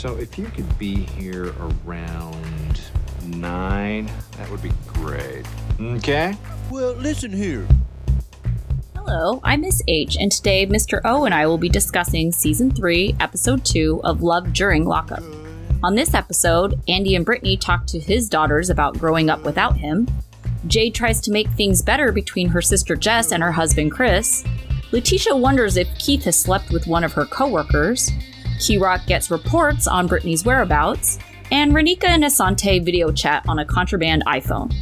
So if you could be here around nine, that would be great. Okay? Well, listen here. Hello, I'm Miss H, and today Mr. O and I will be discussing Season 3, Episode 2 of Love During Lockup. On this episode, Andy and Brittany talk to his daughters about growing up without him. Jade tries to make things better between her sister Jess and her husband Chris. Latisha wonders if Keith has slept with one of her coworkers. Rock gets reports on Brittany's whereabouts. And Raneka and Asante video chat on a contraband iPhone.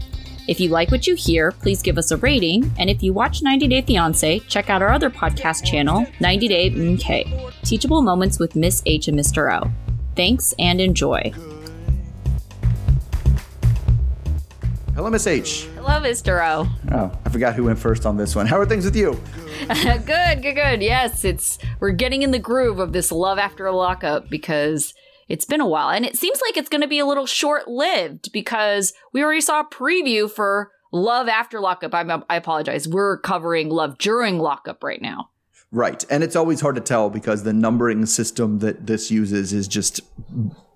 If you like what you hear, please give us a rating. And if you watch 90 Day Fiancé, check out our other podcast channel, 90 Day Mmkay, Teachable Moments with Miss H and Mr. O. Thanks and enjoy. Hello, Miss H. Hello, Mr. O. Oh, I forgot who went first on this one. How are things with you? good, good, good. Yes, it's we're getting in the groove of this love after a lockup because it's been a while. And it seems like it's going to be a little short lived because we already saw a preview for Love After Lockup. I, I apologize. We're covering Love During Lockup right now. Right. And it's always hard to tell because the numbering system that this uses is just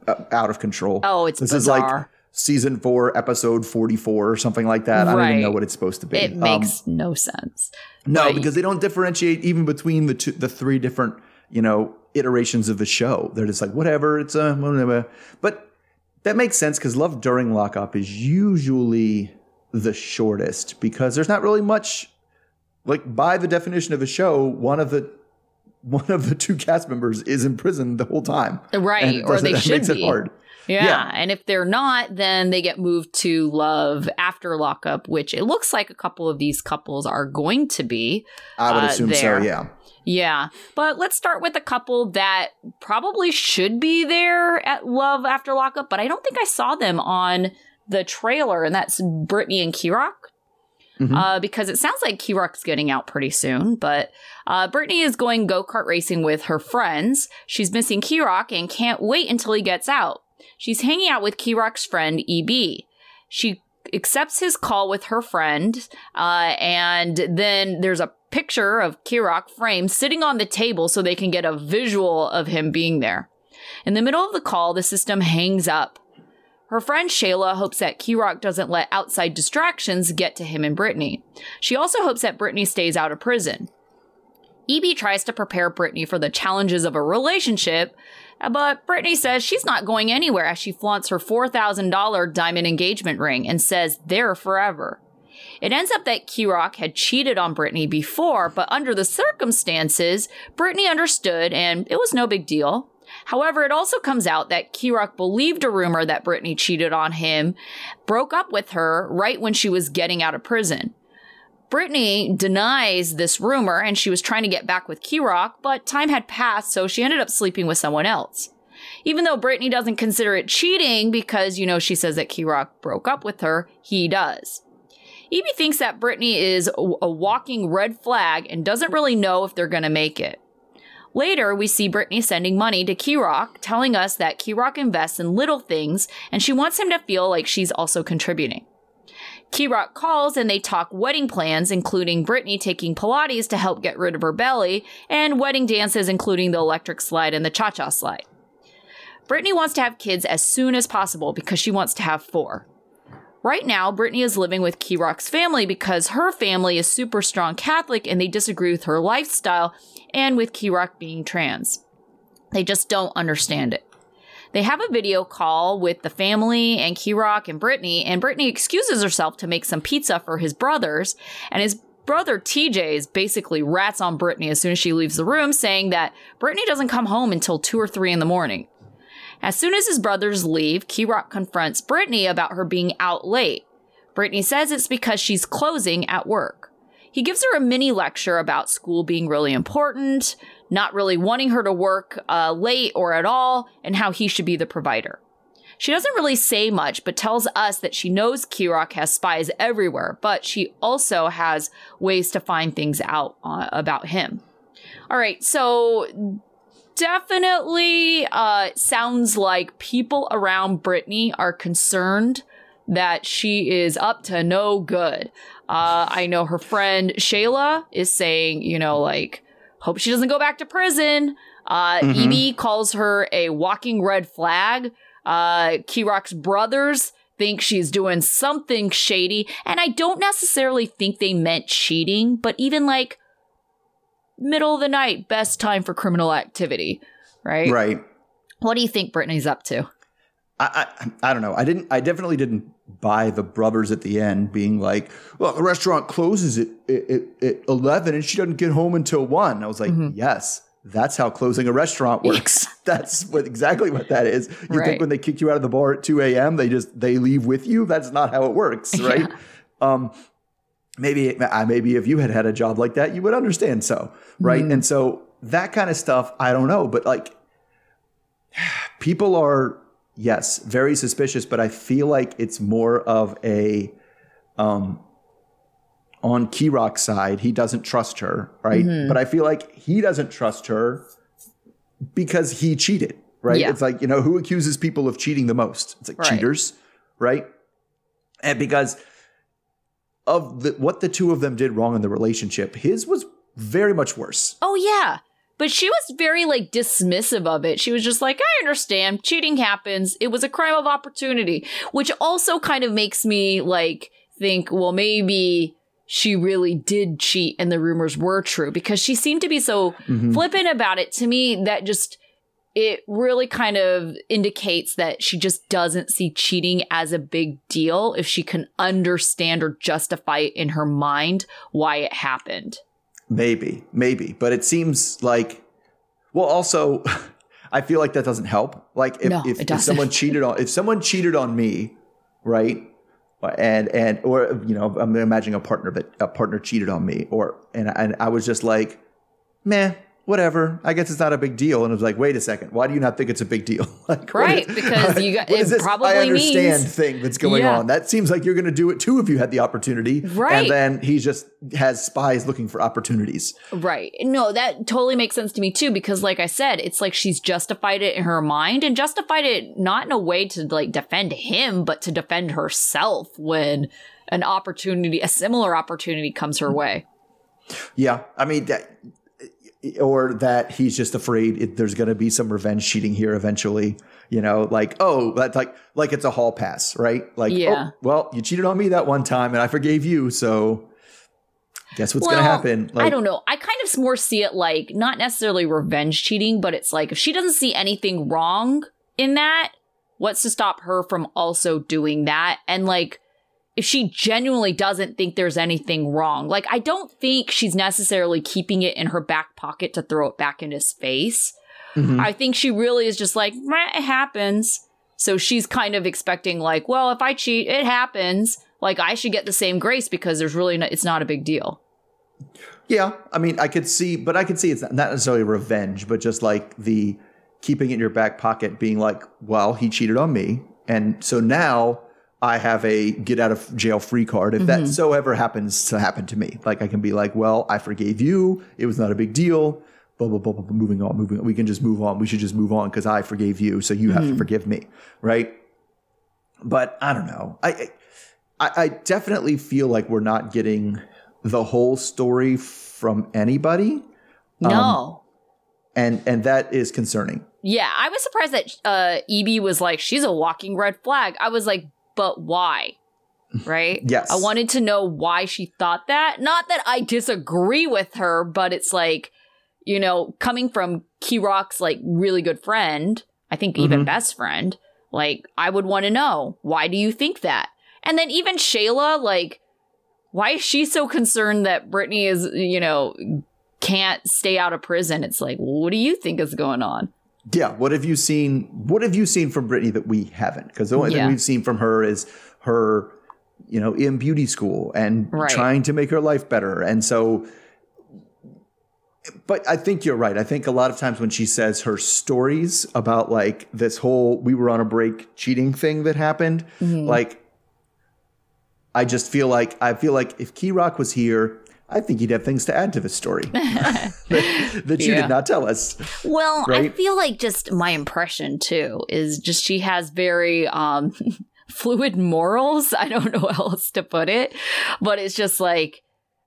uh, out of control. Oh, it's this bizarre. is like season four, episode 44 or something like that. Right. I don't even know what it's supposed to be. It makes um, no sense. No, but because they don't differentiate even between the two, the three different, you know, iterations of the show. They're just like, whatever, it's a, whatever. But that makes sense because Love During Lockup is usually the shortest because there's not really much, like, by the definition of a show, one of the one of the two cast members is in prison the whole time. Right. Or they should be. hard. Yeah. yeah. And if they're not, then they get moved to love after lockup, which it looks like a couple of these couples are going to be. I would uh, assume there. so, yeah. Yeah. But let's start with a couple that probably should be there at Love After Lockup, but I don't think I saw them on the trailer, and that's Brittany and Kerok. Mm-hmm. Uh, because it sounds like Kerok's getting out pretty soon, but uh, Brittany is going go kart racing with her friends. She's missing Kerok and can't wait until he gets out. She's hanging out with Kerok's friend, EB. She accepts his call with her friend, uh, and then there's a picture of Kerok framed sitting on the table so they can get a visual of him being there. In the middle of the call, the system hangs up. Her friend Shayla hopes that Kerok doesn't let outside distractions get to him and Brittany. She also hopes that Brittany stays out of prison. EB tries to prepare Brittany for the challenges of a relationship, but Brittany says she's not going anywhere as she flaunts her $4,000 diamond engagement ring and says they're forever. It ends up that Kerok had cheated on Brittany before, but under the circumstances, Brittany understood and it was no big deal. However, it also comes out that Kerok believed a rumor that Brittany cheated on him, broke up with her right when she was getting out of prison. Brittany denies this rumor and she was trying to get back with Kerok, but time had passed, so she ended up sleeping with someone else. Even though Brittany doesn't consider it cheating because, you know, she says that Kerok broke up with her, he does. EB thinks that Brittany is a walking red flag and doesn't really know if they're going to make it. Later, we see Brittany sending money to Kerok, telling us that Kerok invests in little things and she wants him to feel like she's also contributing. Kerok calls and they talk wedding plans, including Brittany taking Pilates to help get rid of her belly, and wedding dances, including the electric slide and the cha cha slide. Brittany wants to have kids as soon as possible because she wants to have four. Right now, Brittany is living with Kerok's family because her family is super strong Catholic and they disagree with her lifestyle and with Kerok being trans. They just don't understand it. They have a video call with the family and Kerok and Brittany, and Brittany excuses herself to make some pizza for his brothers, and his brother TJ is basically rats on Brittany as soon as she leaves the room, saying that Brittany doesn't come home until 2 or 3 in the morning. As soon as his brothers leave, Kerok confronts Brittany about her being out late. Brittany says it's because she's closing at work. He gives her a mini lecture about school being really important, not really wanting her to work uh, late or at all, and how he should be the provider. She doesn't really say much, but tells us that she knows Kerok has spies everywhere, but she also has ways to find things out uh, about him. All right, so definitely uh, sounds like people around Brittany are concerned that she is up to no good. Uh, I know her friend Shayla is saying, you know, like, hope she doesn't go back to prison. Uh, Mhm. EB calls her a walking red flag. Uh, Kerok's brothers think she's doing something shady, and I don't necessarily think they meant cheating, but even like middle of the night, best time for criminal activity, right? Right. What do you think Brittany's up to? I, I I don't know. I didn't. I definitely didn't buy the brothers at the end being like, "Well, the restaurant closes at at, at eleven, and she doesn't get home until one." I was like, Mhm. "Yes, that's how closing a restaurant works. that's what exactly what that is. You Right. think when they kick you out of the bar at two a.m., they just they leave with you? That's not how it works, right? Um, maybe maybe if you had had a job like that, you would understand. So right, Mhm. and so that kind of stuff, I don't know, but like people are yes very suspicious but i feel like it's more of a um on Kerok's side he doesn't trust her right Mhm. but i feel like he doesn't trust her because he cheated right Yeah. it's like you know who accuses people of cheating the most it's like Right. cheaters right and because of the, what the two of them did wrong in the relationship his was very much worse Oh yeah. But she was very like dismissive of it. She was just like, I understand. Cheating happens. It was a crime of opportunity, which also kind of makes me like think, well, maybe she really did cheat and the rumors were true because she seemed to be so Mhm. flippant about it to me that just it really kind of indicates that she just doesn't see cheating as a big deal if she can understand or justify in her mind why it happened. Maybe, maybe, but it seems like, well, also, I feel like that doesn't help. Like if, No, if, if someone cheated on, if someone cheated on me, right, and and or you know, I'm imagining a partner that a partner cheated on me, or and and I was just like, meh, whatever. I guess it's not a big deal. And I was like, wait a second, why do you not think it's a big deal? like, Right, is- because you got- what is it this probably I understand means- thing that's going Yeah. on. That seems like you're going to do it too if you had the opportunity, Right. And then he just has spies looking for opportunities. Right. No, that totally makes sense to me too, because like I said, it's like she's justified it in her mind and justified it not in a way to like defend him, but to defend herself when an opportunity, a similar opportunity comes her way. Yeah, I mean that, or that he's just afraid it, there's going to be some revenge cheating here eventually. You know, like oh, that's like like it's a hall pass, right? Like oh, Yeah. oh, well, you cheated on me that one time, and I forgave you, so guess what's going to happen? Like, I don't know. I kind of more see it like not necessarily revenge cheating, but it's like if she doesn't see anything wrong in that, what's to stop her from also doing that? And like, if she genuinely doesn't think there's anything wrong, like, I don't think she's necessarily keeping it in her back pocket to throw it back in his face. Mhm. I think she really is just like, it happens. So she's kind of expecting, like, well, if I cheat, it happens. Like, I should get the same grace because there's really, no, it's not a big deal. Yeah, I mean, I could see, but I could see it's not necessarily revenge, but just like the keeping it in your back pocket, being like, well, he cheated on me. And so now I have a get out of jail free card if that mm-hmm. so ever happens to happen to me. Like I can be like, well, I forgave you. It was not a big deal. Blah, blah, blah, blah, blah, moving on, moving on. We can just move on. We should just move on because I forgave you. So you have to mm-hmm. forgive me. Right. But I don't know. I, I, I definitely feel like we're not getting the whole story from anybody. Um, no. and and that is concerning. Yeah, I was surprised that uh EB was like, she's a walking red flag. I was like, but why? Right? Yes. I wanted to know why she thought that. Not that I disagree with her, but it's like, you know, coming from Kerok's like really good friend, I think even Mhm. best friend, like I would want to know, why do you think that? And then even Shayla, like, why is she so concerned that Brittany is, you know, can't stay out of prison? It's like, what do you think is going on? Yeah. What have you seen? What have you seen from Brittany that we haven't? Because the only Yeah. thing we've seen from her is her, you know, in beauty school and Right. trying to make her life better. And so, but I think you're right. I think a lot of times when she says her stories about like this whole we were on a break cheating thing that happened, Mm-hmm. like I just feel like I feel like if Kerok was here, I think he'd have things to add to this story that, that you Yeah. did not tell us. Well, I feel like just my impression too is just she has very um fluid morals. I don't know how else to put it, but it's just like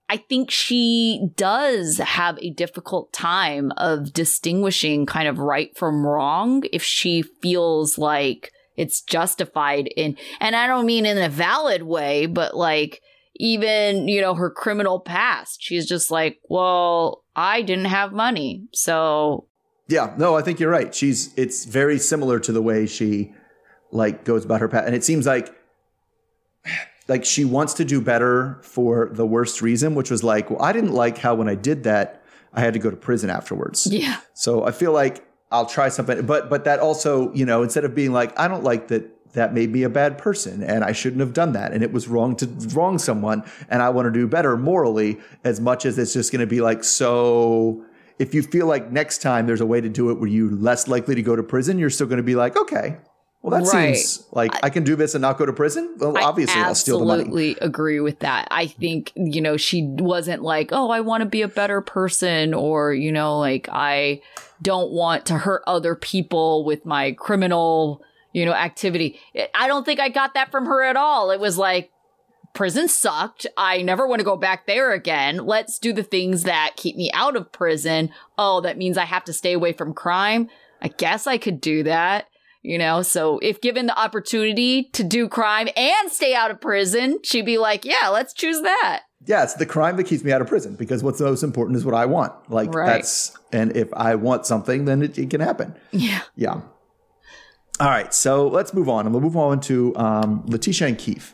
I think she does have a difficult time of distinguishing kind of right from wrong if she feels like it's justified in, and I don't mean in a valid way, but like even, you know, her criminal past. She's just like, well, I didn't have money. So. Yeah, no, I think you're right. She's, it's very similar to the way she like goes about her past. And it seems like, like she wants to do better for the worst reason, which was like, well, I didn't like how when I did that, I had to go to prison afterwards. Yeah. So I feel like I'll try something, but but that also, you know, instead of being like, I don't like that that made me a bad person and I shouldn't have done that and it was wrong to wrong someone and I want to do better morally as much as it's just going to be like so if you feel like next time there's a way to do it where you're less likely to go to prison, you're still going to be like, okay, well, that right. seems like I, I, can do this and not go to prison. Well, obviously, I'll steal the money. Absolutely agree with that. I think, you know, she wasn't like, oh, I want to be a better person or, you know, like I don't want to hurt other people with my criminal, you know, activity. I don't think I got that from her at all. It was like, prison sucked. I never want to go back there again. Let's do the things that keep me out of prison. Oh, that means I have to stay away from crime. I guess I could do that you know? So if given the opportunity to do crime and stay out of prison, she'd be like, yeah, let's choose that. Yeah, it's the crime that keeps me out of prison because what's most important is what I want. Like right. that's, and if I want something, then it, it, can happen. Yeah. Yeah. All right. So let's move on. And we'll move on to um, Latisha and Keith.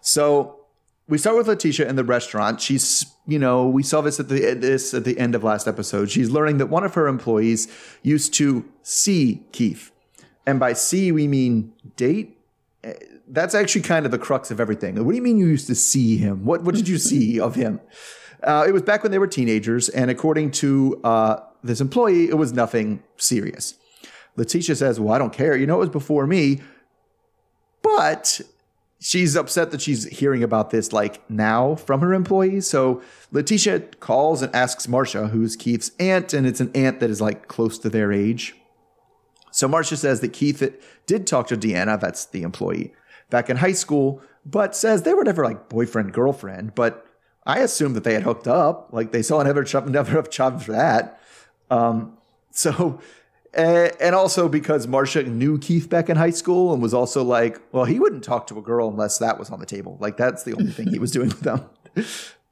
So we start with Latisha in the restaurant. She's, you know, we saw this at the this at the end of last episode. She's learning that one of her employees used to see Keith and by see, we mean date. Eh, that's actually kind of the crux of everything. What do you mean you used to see him? What, what did you see of him? Uh, it was back when they were teenagers, and according to uh, this employee, it was nothing serious. Latisha says, Well, I don't care. You know, it was before me. But she's upset that she's hearing about this like now from her employees. So Latisha calls and asks Marcia, who's Keith's aunt, and it's an aunt that is like close to their age. So Marcia says that Keith did talk to Deanna, that's the employee, back in high school, but says they were never like boyfriend, girlfriend. But I assume that they had hooked up. Like they saw never have chopped for that. Um, so, and also because Marcia knew Keith back in high school and was also like, well, he wouldn't talk to a girl unless that was on the table. Like that's the only thing he was doing with them.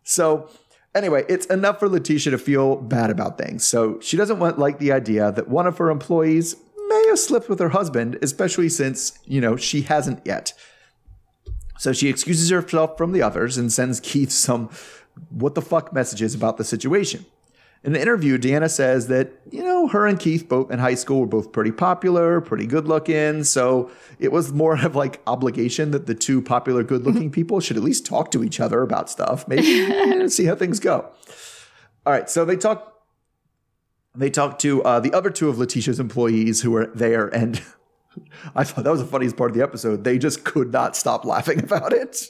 So Anyway, it's enough for Latisha to feel bad about things. So she doesn't want like the idea that one of her employees may have slipped with her husband, especially since, you know, she hasn't yet. So she excuses herself from the others and sends Keith some what the fuck messages about the situation. In the interview, Deanna says that, you know, her and Keith both in high school were both pretty popular, pretty good looking. So it was more of like obligation that the two popular, good looking mm-hmm. people should at least talk to each other about stuff. Maybe see how things go. All right. So they talk they talked to uh, the other two of Latisha's employees who were there, and I thought that was the funniest part of the episode. They just could not stop laughing about it.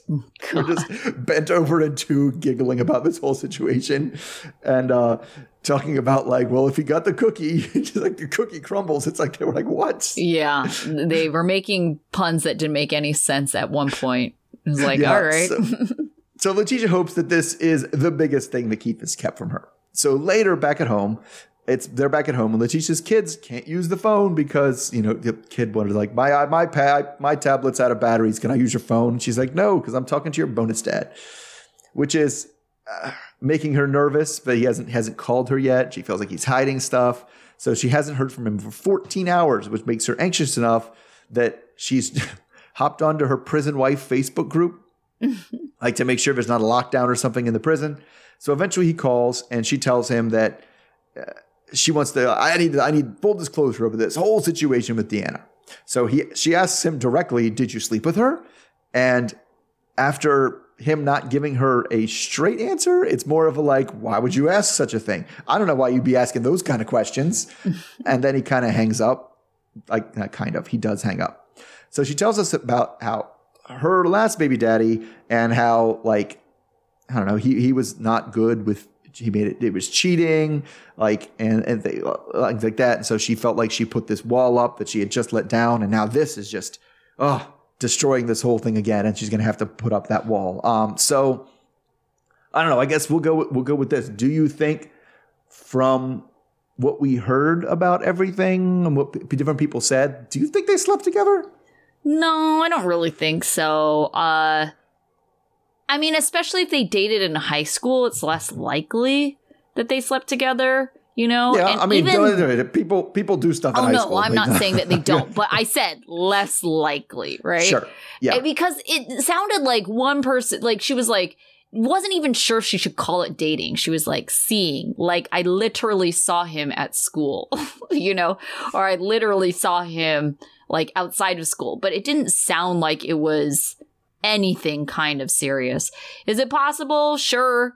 They're just bent over in two, giggling about this whole situation, and uh, talking about like, well, if he got the cookie, like the cookie crumbles. It's like they were like, what? Yeah, they were making puns that didn't make any sense at one point. It was like, yeah, all right. So, so Latisha hopes that this is the biggest thing that Keith has kept from her. So later, back at home, it's they're back at home and Latisha's kids can't use the phone because you know the kid wanted like my my pad my tablet's out of batteries. Can I use your phone? And she's like, no, because I'm talking to your bonus dad, which is uh, making her nervous. But he hasn't hasn't called her yet. She feels like he's hiding stuff, so she hasn't heard from him for 14 hours, which makes her anxious enough that she's hopped onto her prison wife Facebook group, like to make sure there's not a lockdown or something in the prison. So eventually he calls and she tells him that. Uh, she wants to I need I need full disclosure over this whole situation with Deanna. So he she asks him directly, "Did you sleep with her?" And after him not giving her a straight answer, it's more of a like, "Why would you ask such a thing?" I don't know why you'd be asking those kind of questions. and then he kind of hangs up. Like not kind of, he does hang up. So she tells us about how her last baby daddy and how like I don't know, he he was not good with he made it it was cheating like and and they, like, like that and so she felt like she put this wall up that she had just let down and now this is just oh destroying this whole thing again and she's going to have to put up that wall um so I don't know. I guess we'll go. We'll go with this. Do you think from what we heard about everything and what p- different people said, do you think they slept together? No, I don't really think so. Uh I mean, especially if they dated in high school, it's less likely that they slept together, you know? Yeah, And I mean, even- no, no, no, people people do stuff in Oh high no, school. I'm not saying that they don't, but I said less likely, right? Sure. Yeah. Because it sounded like one person, like she was like, wasn't even sure if she should call it dating. She was like seeing, like I literally saw him at school, you know, or I literally saw him like outside of school, but it didn't sound like it was anything kind of serious. Is it possible? Sure.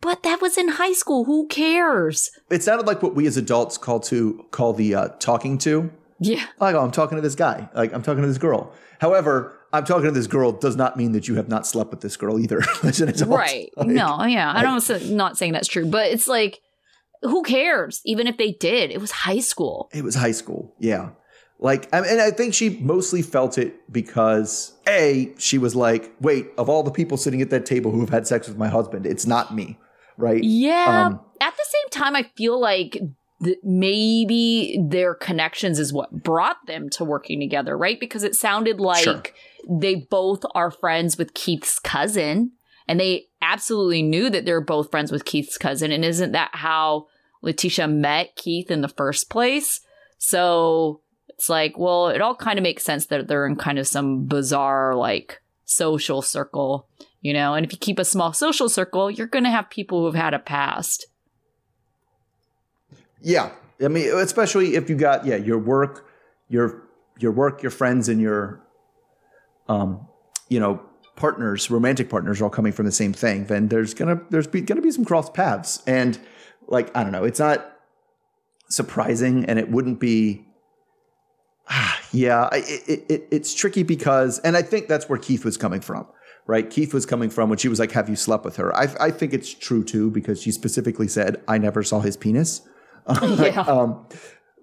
But that was in high school. Who cares? It sounded like what we as adults call to call the uh, talking to. Yeah. Like, oh, I'm talking to this guy. Like, I'm talking to this girl. However, I'm talking to this girl does not mean that you have not slept with this girl either. as an adult. Right. Like, no, yeah. I don't s- not saying that's true, but it's like who cares? Even if they did, it was high school. It was high school. Yeah. Like, and I think she mostly felt it because A, she was like, wait, of all the people sitting at that table who have had sex with my husband, it's not me. Right. Yeah. Um, At the same time, I feel like th- maybe their connections is what brought them to working together, right? Because it sounded like Sure. they both are friends with Keith's cousin, and they absolutely knew that they're both friends with Keith's cousin. And isn't that how Latisha met Keith in the first place? So it's like, well, it all kind of makes sense that they're in kind of some bizarre, like, social circle, you know? And if you keep a small social circle, you're going to have people who've had a past. Yeah. I mean, especially if you got, yeah, your work, your, your work, your friends, and your, um, you know, partners, romantic partners are all coming from the same thing, then there's gonna, there's be, gonna be some cross paths. And like, I don't know, it's not surprising and it wouldn't be, yeah, it, it, it's tricky because, and I think that's where Keith was coming from. Right, Keith was coming from when she was like, "Have you slept with her?" I, I think it's true too because she specifically said, "I never saw his penis." Yeah. Um,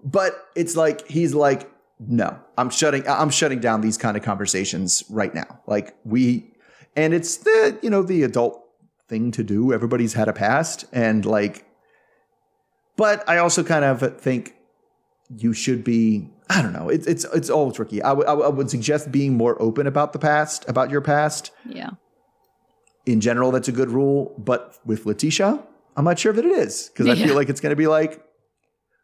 but it's like he's like, no, I'm shutting, I'm shutting down these kind of conversations right now. Like we, and it's the you know the adult thing to do. Everybody's had a past, and like, but I also kind of think you should be. I don't know. It's it's it's all tricky. I would I would- suggest being more open about the past, about your past. Yeah. In general, that's a good rule. But with Latisha, I'm not sure that it is because I feel like it's going to be like,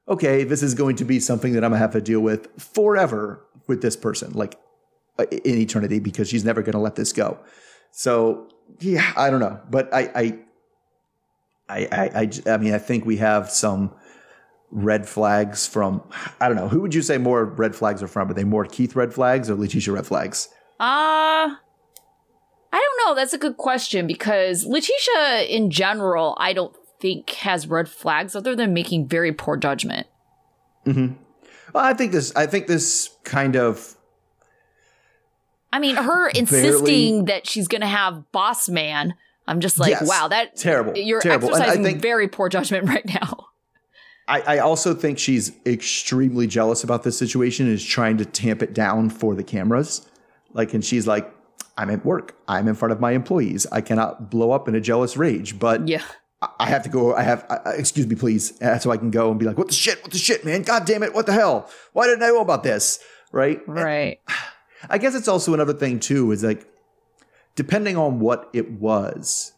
okay, this is going to be something that I'm gonna have to deal with forever with this person, like in eternity, because she's never going to let this go. So yeah, I don't know, but I I I I I mean, I think we have some red flags from I don't know. Who would you say more red flags are from? Are they more Keith red flags or Latisha red flags? Uh I don't know. That's a good question because Latisha, in general, I don't think has red flags other than making very poor judgment. Hmm. Well, I think this. I think this kind of I mean, her insisting that she's going to have boss man. I'm just like, Yes. wow, that Terrible. You're Terrible. Exercising think- very poor judgment right now. I, I also think she's extremely jealous about this situation and is trying to tamp it down for the cameras. Like, and she's like, I'm at work. I'm in front of my employees. I cannot blow up in a jealous rage, but Yeah. I- I have to go. I have, uh, excuse me, please. Uh, so I can go and be like, what the shit? What the shit, man? God damn it. What the hell? Why didn't I know about this? Right? Right. I guess it's also another thing too is like depending on what it was,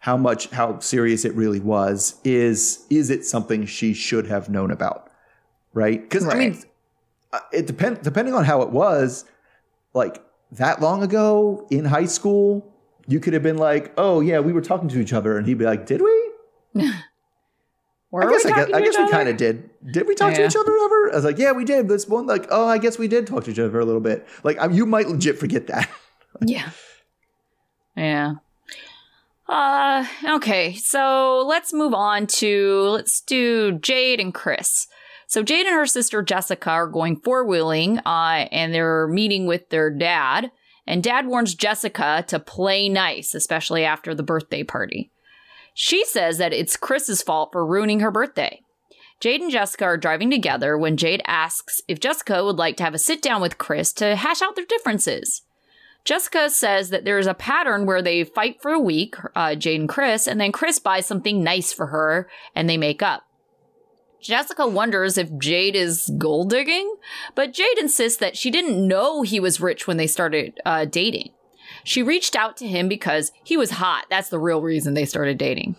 how much how serious it really was, is is it something she should have known about? Right? Because I mean uh, it depend depending on how it was, like that long ago in high school, you could have been like, "Oh yeah, we were talking to each other," and he'd be like, "Did we?" Were I guess we I guess, I guess we kind of did. Did we talk to each other ever? I was like, yeah, we did. This one, like, oh, I guess we did talk to each other a little bit. Like, I, you might legit forget that. Yeah. Yeah. Uh okay, so let's move on to let's do Jade and Chris. So Jade and her sister Jessica are going four-wheeling uh and they're meeting with their dad and dad warns Jessica to play nice, especially after the birthday party. She says that it's Chris's fault for ruining her birthday. Jade and Jessica are driving together when Jade asks if Jessica would like to have a sit down with Chris to hash out their differences. Jessica says that there's a pattern where they fight for a week, uh, Jade and Chris, and then Chris buys something nice for her and they make up. Jessica wonders if Jade is gold digging, but Jade insists that she didn't know he was rich when they started uh, dating. She reached out to him because he was hot. That's the real reason they started dating.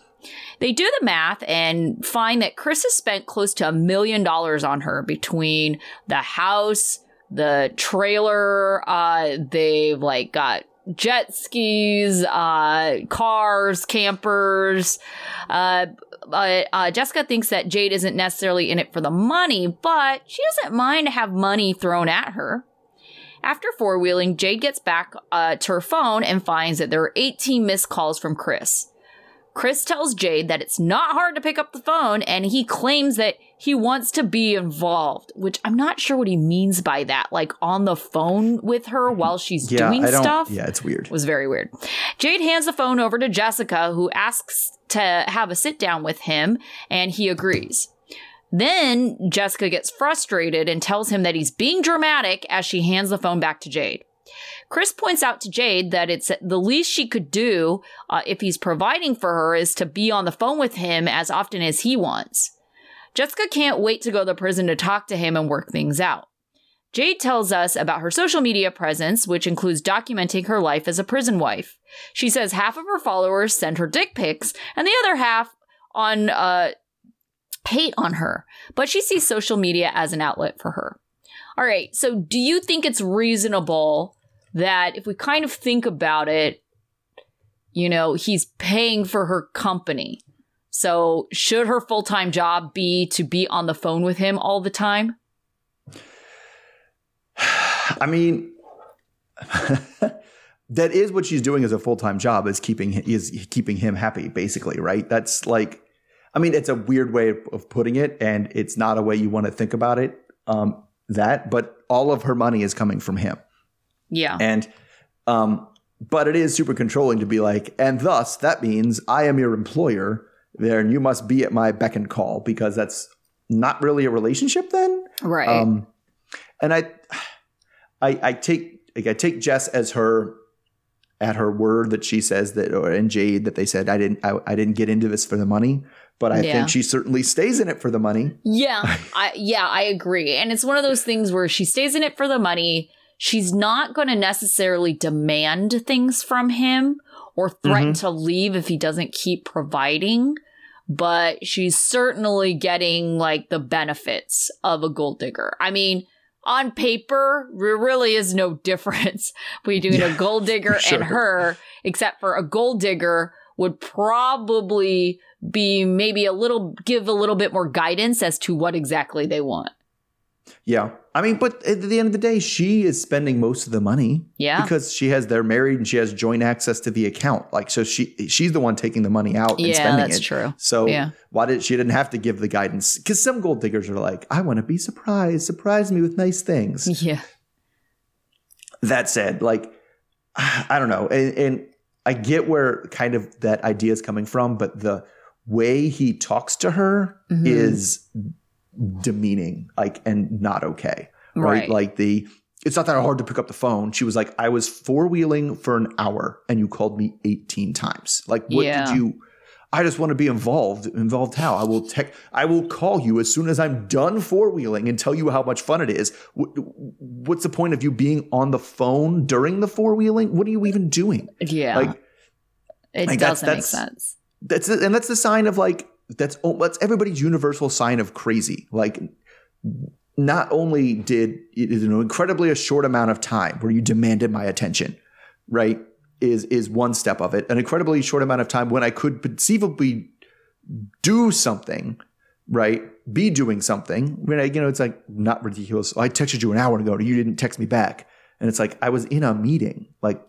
They do the math and find that Chris has spent close to a million dollars on her between the house, the trailer, uh, they've like got jet skis, uh, cars, campers. Uh, uh, Jessica thinks that Jade isn't necessarily in it for the money, but she doesn't mind to have money thrown at her. After four wheeling, Jade gets back uh, to her phone and finds that there are 18 missed calls from Chris. Chris tells Jade that it's not hard to pick up the phone and he claims that he wants to be involved, which I'm not sure what he means by that. Like on the phone with her while she's Yeah, doing stuff Yeah, it's weird. It was very weird. Jade hands the phone over to Jessica, who asks to have a sit down with him, and he agrees. Then Jessica gets frustrated and tells him that he's being dramatic as she hands the phone back to Jade. Chris points out to Jade that it's the least she could do uh, if he's providing for her is to be on the phone with him as often as he wants. Jessica can't wait to go to prison to talk to him and work things out. Jade tells us about her social media presence, which includes documenting her life as a prison wife. She says half of her followers send her dick pics, and the other half on uh, hate on her. But she sees social media as an outlet for her. All right, so do you think it's reasonable that if we kind of think about it, you know, he's paying for her company? So should her full time job be to be on the phone with him all the time? I mean, that is what she's doing as a full time job is keeping is keeping him happy, basically, right? That's like, I mean, it's a weird way of putting it, and it's not a way you want to think about it. Um, that, but all of her money is coming from him, Yeah. and um, but it is super controlling to be like, and thus that means I am your employer there, and you must be at my beck and call because that's not really a relationship then. Right. Um, and I, I, I take like I take Jess as her at her word that she says that, or and Jade that they said I didn't I, I didn't get into this for the money, but I Yeah. think she certainly stays in it for the money. Yeah, I yeah, I agree. And it's one of those things where she stays in it for the money. She's not going to necessarily demand things from him or threaten mm-hmm. to leave if he doesn't keep providing, but she's certainly getting like the benefits of a gold digger. I mean, on paper, there really is no difference between a gold digger sure. and her, except for a gold digger would probably be maybe a little give a little bit more guidance as to what exactly they want. Yeah, I mean, but at the end of the day, she is spending most of the money. Yeah. because she has they're married and she has joint access to the account. Like, so she she's the one taking the money out and Yeah, spending that's it. true. So Yeah. why did she didn't have to give the guidance? Because some gold diggers are like, I want to be surprised, surprise me with nice things. Yeah. that said, like I don't know, and, and I get where kind of that idea is coming from, but the way he talks to her Mhm. is demeaning, like and not okay, right? Right. Like the it's not that hard to pick up the phone. She was like, I was four wheeling for an hour, and you called me eighteen times. Like, what Yeah. did you? I just want to be involved. Involved how? I will tech. I will call you as soon as I'm done four wheeling and tell you how much fun it is. Wh- What's the point of you being on the phone during the four wheeling? What are you even doing? Yeah. Like it like, that's- doesn't make that's- sense. that's and that's the sign of like that's that's everybody's universal sign of crazy. Like not only did it is an incredibly a short amount of time where you demanded my attention, right? Is is one step of it. An incredibly short amount of time when I could conceivably do something, right? Be doing something. When I, you know, it's like not ridiculous. I texted you an hour ago, and you didn't text me back, and it's like I was in a meeting. Like,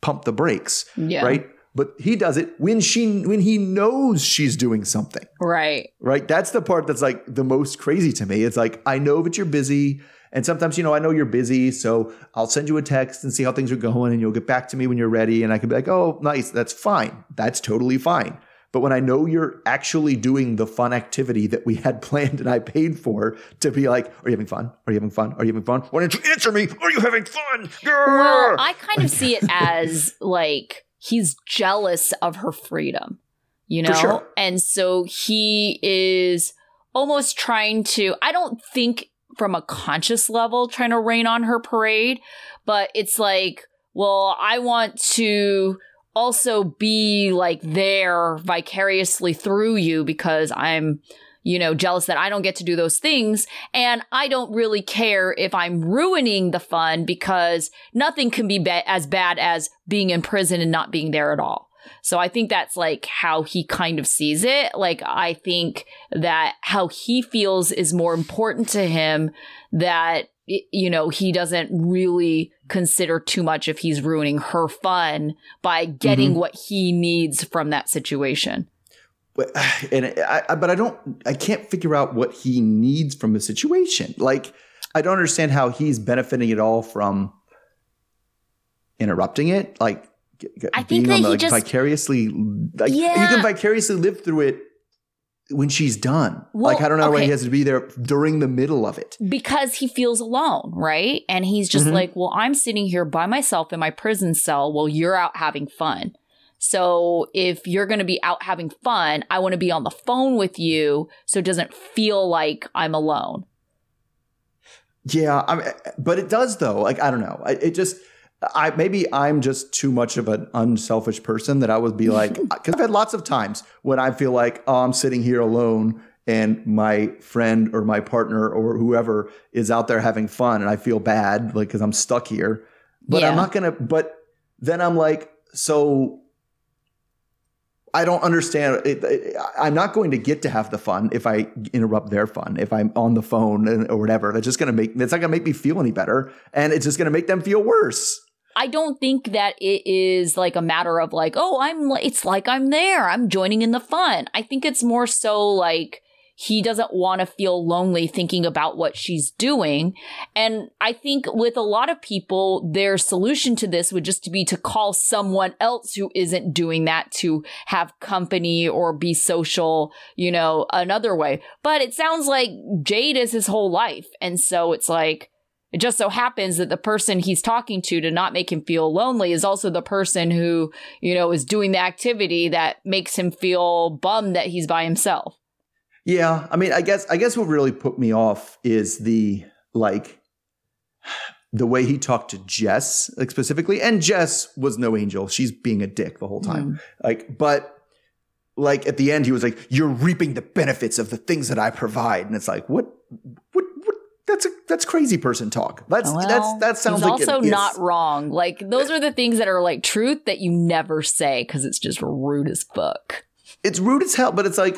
pump the brakes, Yeah. right? But he does it when she when he knows she's doing something, Right. right? That's the part that's like the most crazy to me. It's like I know that you're busy, and sometimes you know I know you're busy, so I'll send you a text and see how things are going, and you'll get back to me when you're ready, and I can be like, oh, nice, that's fine, that's totally fine. But when I know you're actually doing the fun activity that we had planned and I paid for to be like, are you having fun? Are you having fun? Are you having fun? Why don't you answer me? Are you having fun? Well, I kind of see it as like he's jealous of her freedom, you know? sure. And so he is almost trying to, I don't think from a conscious level trying to rain on her parade, but it's like, well, I want to also be like there vicariously through you because I'm you know, jealous that I don't get to do those things. And I don't really care if I'm ruining the fun because nothing can be ba- as bad as being in prison and not being there at all. So I think that's like how he kind of sees it. Like, I think that how he feels is more important to him that, you know, he doesn't really consider too much if he's ruining her fun by getting Mm-hmm. what he needs from that situation. But and I, I- but I don't I can't figure out what he needs from the situation. Like I don't understand how he's benefiting at all from interrupting it. Like I think that on the, he like, just- vicariously like you Yeah. can vicariously live through it when she's done. Well, like I don't know why he has to be there during the middle of it. because he feels alone, right? And he's just Mhm. like, well, I'm sitting here by myself in my prison cell while you're out having fun. So if you're going to be out having fun, I want to be on the phone with you so it doesn't feel like I'm alone. Yeah, I mean, but it does though. Like I don't know. It just I maybe I'm just too much of an unselfish person that I would be like because I've had lots of times when I feel like oh I'm sitting here alone and my friend or my partner or whoever is out there having fun and I feel bad like because I'm stuck here. But Yeah. I'm not gonna. But then I'm like so. I don't understand. It, it, I'm not going to get to have the fun if I interrupt their fun. If I'm on the phone or whatever, that's just going to make. It's not going to make me feel any better, and it's just going to make them feel worse. I don't think that it is like a matter of like, oh, I'm it's like I'm there. I'm joining in the fun. I think it's more so like he doesn't want to feel lonely thinking about what she's doing. And I think with a lot of people, their solution to this would just be to call someone else who isn't doing that to have company or be social, you know, another way. But it sounds like Jade is his whole life. And so it's like, it just so happens that the person he's talking to to not make him feel lonely is also the person who, you know, is doing the activity that makes him feel bummed that he's by himself. Yeah, I mean, I guess I guess what really put me off is the like the way he talked to Jess, like specifically, and Jess was no angel. She's being a dick the whole time. Mm-hmm. Like, but like at the end, he was like, "You're reaping the benefits of the things that I provide," and it's like, what, what, what? That's a that's crazy person talk. That's that's that sounds like also not wrong. Like those are the things that are like truth that you never say because it's just rude as fuck. it's rude as hell, but it's like,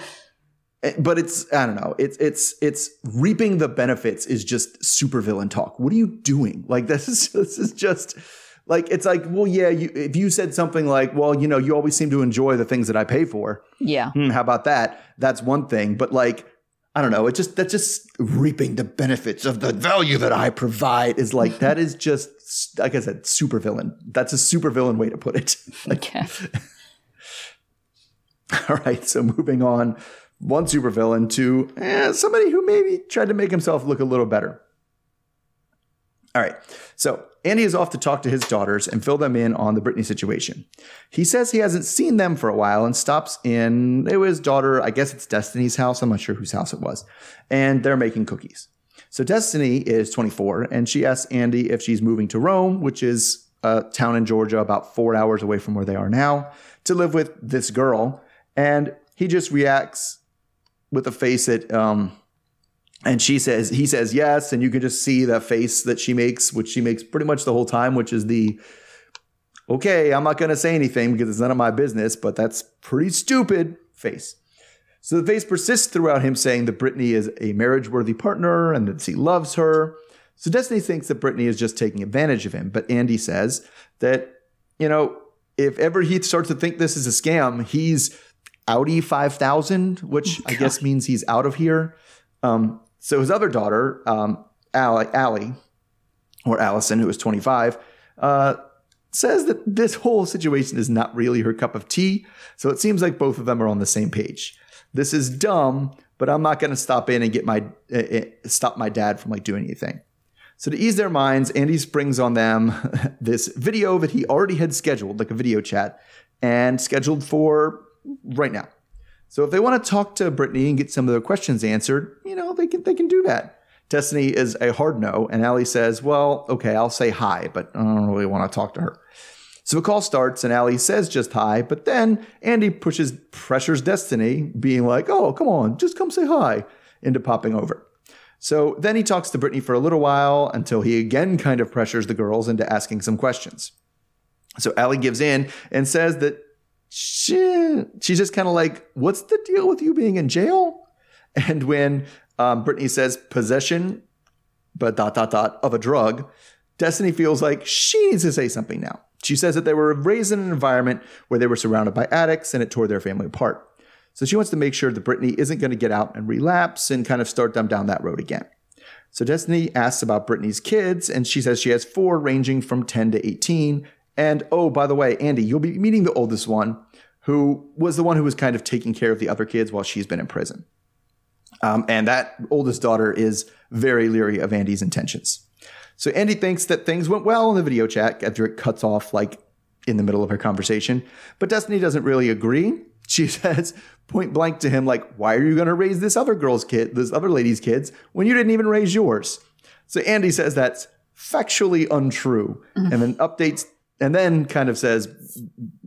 but it's I don't know. It's it's it's reaping the benefits is just supervillain talk. What are you doing? Like this is this is just like it's like well yeah. You, if you said something like well you know you always seem to enjoy the things that I pay for. Yeah. Hmm, how about that? That's one thing. But like I don't know. It just that's just reaping the benefits of the value that I provide is like that is just like I said supervillain. That's a supervillain way to put it. Like, Okay. all right, so moving on, one supervillain to eh, somebody who maybe tried to make himself look a little better. All right, so Andy is off to talk to his daughters and fill them in on the Britney situation. He says he hasn't seen them for a while and stops in it was daughter, I guess it's Destiny's house. I'm not sure whose house it was, and they're making cookies. So Destiny is 24, and she asks Andy if she's moving to Rome, which is a town in Georgia about four hours away from where they are now, to live with this girl. And he just reacts with a face that, um, and she says, he says yes, and you can just see that face that she makes, which she makes pretty much the whole time, which is the, okay, I'm not going to say anything because it's none of my business, but that's pretty stupid face. So the face persists throughout him saying that Brittany is a marriage worthy partner and that he loves her. So Destiny thinks that Brittany is just taking advantage of him. But Andy says that, you know, if ever he starts to think this is a scam, he's Audi 5000, which I guess means he's out of here. Um, so his other daughter, um, Allie, Allie, or Allison, who is 25, uh, says that this whole situation is not really her cup of tea. So it seems like both of them are on the same page. This is dumb, but I'm not going to stop in and get my uh, stop my dad from like doing anything. So to ease their minds, Andy springs on them this video that he already had scheduled, like a video chat, and scheduled for right now. So if they want to talk to Brittany and get some of their questions answered, you know, they can they can do that. Destiny is a hard no, and Allie says, "Well, okay, I'll say hi, but I don't really want to talk to her." So the call starts, and Allie says just hi, but then Andy pushes pressures Destiny, being like, "Oh, come on, just come say hi," into popping over. So then he talks to Brittany for a little while until he again kind of pressures the girls into asking some questions. So Allie gives in and says that she, she's just kind of like, What's the deal with you being in jail? And when um, Brittany says possession, but dot, dot, dot, of a drug, Destiny feels like she needs to say something now. She says that they were raised in an environment where they were surrounded by addicts and it tore their family apart. So she wants to make sure that Brittany isn't going to get out and relapse and kind of start them down that road again. So Destiny asks about Brittany's kids, and she says she has four ranging from 10 to 18, and oh, by the way, Andy, you'll be meeting the oldest one, who was the one who was kind of taking care of the other kids while she's been in prison. Um, and that oldest daughter is very leery of Andy's intentions. So Andy thinks that things went well in the video chat after it cuts off like in the middle of her conversation. But Destiny doesn't really agree. She says point blank to him, like, why are you going to raise this other girl's kid, this other lady's kids, when you didn't even raise yours? So Andy says that's factually untrue mm-hmm. and then updates and then kind of says,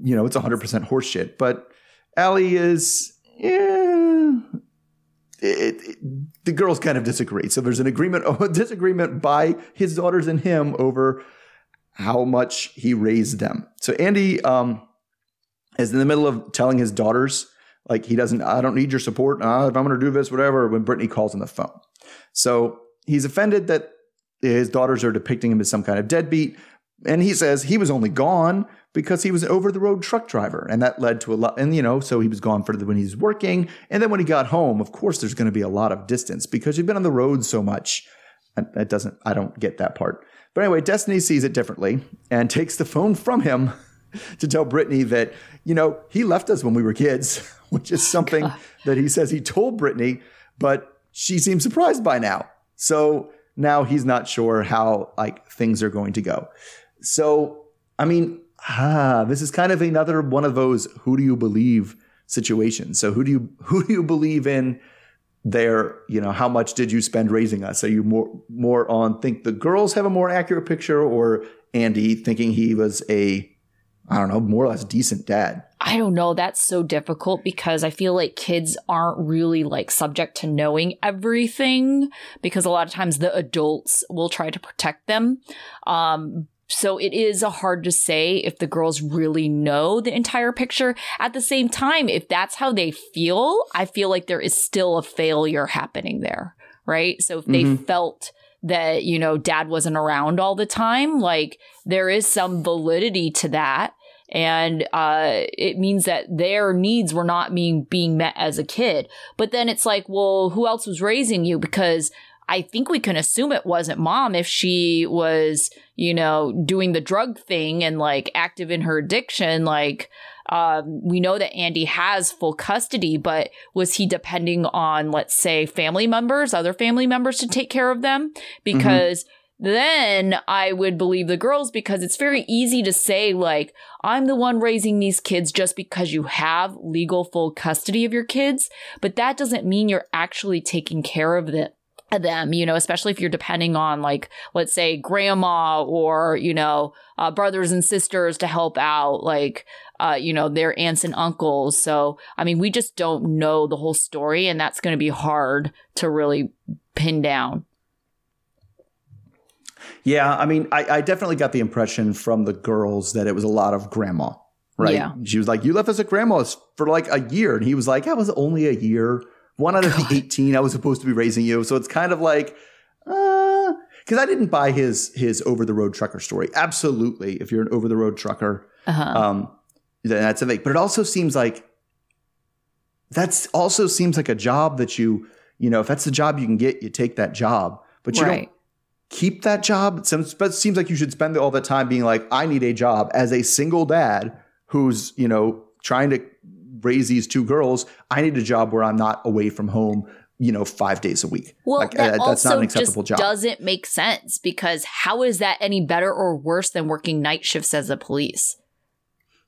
you know, it's 100% horseshit. But Allie is, yeah, it, it, the girls kind of disagree. So there's an agreement, a disagreement by his daughters and him over how much he raised them. So Andy um, is in the middle of telling his daughters, like, he doesn't, I don't need your support. Uh, if I'm going to do this, whatever, when Brittany calls on the phone. So he's offended that his daughters are depicting him as some kind of deadbeat, and he says he was only gone because he was an over the road truck driver. And that led to a lot. And, you know, so he was gone for the, when he's working. And then when he got home, of course, there's going to be a lot of distance because you've been on the road so much. And that doesn't, I don't get that part. But anyway, Destiny sees it differently and takes the phone from him to tell Brittany that, you know, he left us when we were kids, which is something God. that he says he told Brittany, but she seems surprised by now. So now he's not sure how like things are going to go. So, I mean, ah, this is kind of another one of those who do you believe situations. So who do you who do you believe in there, you know, how much did you spend raising us? Are you more more on think the girls have a more accurate picture or Andy thinking he was a I don't know, more or less decent dad. I don't know. That's so difficult because I feel like kids aren't really like subject to knowing everything because a lot of times the adults will try to protect them. Um, so it is hard to say if the girls really know the entire picture. At the same time, if that's how they feel, I feel like there is still a failure happening there, right? So if they mm-hmm. felt that, you know, dad wasn't around all the time, like there is some validity to that. And uh, it means that their needs were not being being met as a kid. But then it's like, well, who else was raising you? Because I think we can assume it wasn't mom if she was, you know, doing the drug thing and like active in her addiction. Like, um, we know that Andy has full custody, but was he depending on, let's say, family members, other family members to take care of them? Because mm-hmm. then I would believe the girls because it's very easy to say, like, I'm the one raising these kids just because you have legal full custody of your kids. But that doesn't mean you're actually taking care of them them, you know, especially if you're depending on like, let's say grandma or, you know, uh, brothers and sisters to help out, like, uh, you know, their aunts and uncles. So, I mean, we just don't know the whole story and that's going to be hard to really pin down. Yeah. I mean, I, I definitely got the impression from the girls that it was a lot of grandma, right? Yeah. She was like, you left us at grandma's for like a year. And he was like, that was only a year one out of God. the 18 I was supposed to be raising you. So it's kind of like, uh, because I didn't buy his his over the road trucker story. Absolutely, if you're an over the road trucker, uh-huh. um, that's a thing. But it also seems like that's also seems like a job that you you know if that's the job you can get, you take that job. But you right. don't keep that job. It seems, but it seems like you should spend all that time being like, I need a job as a single dad who's, you know, trying to raise these two girls. I need a job where I'm not away from home, you know, five days a week. Well, Like, that uh, that's not an acceptable just job. doesn't make sense because how is that any better or worse than working night shifts as a police?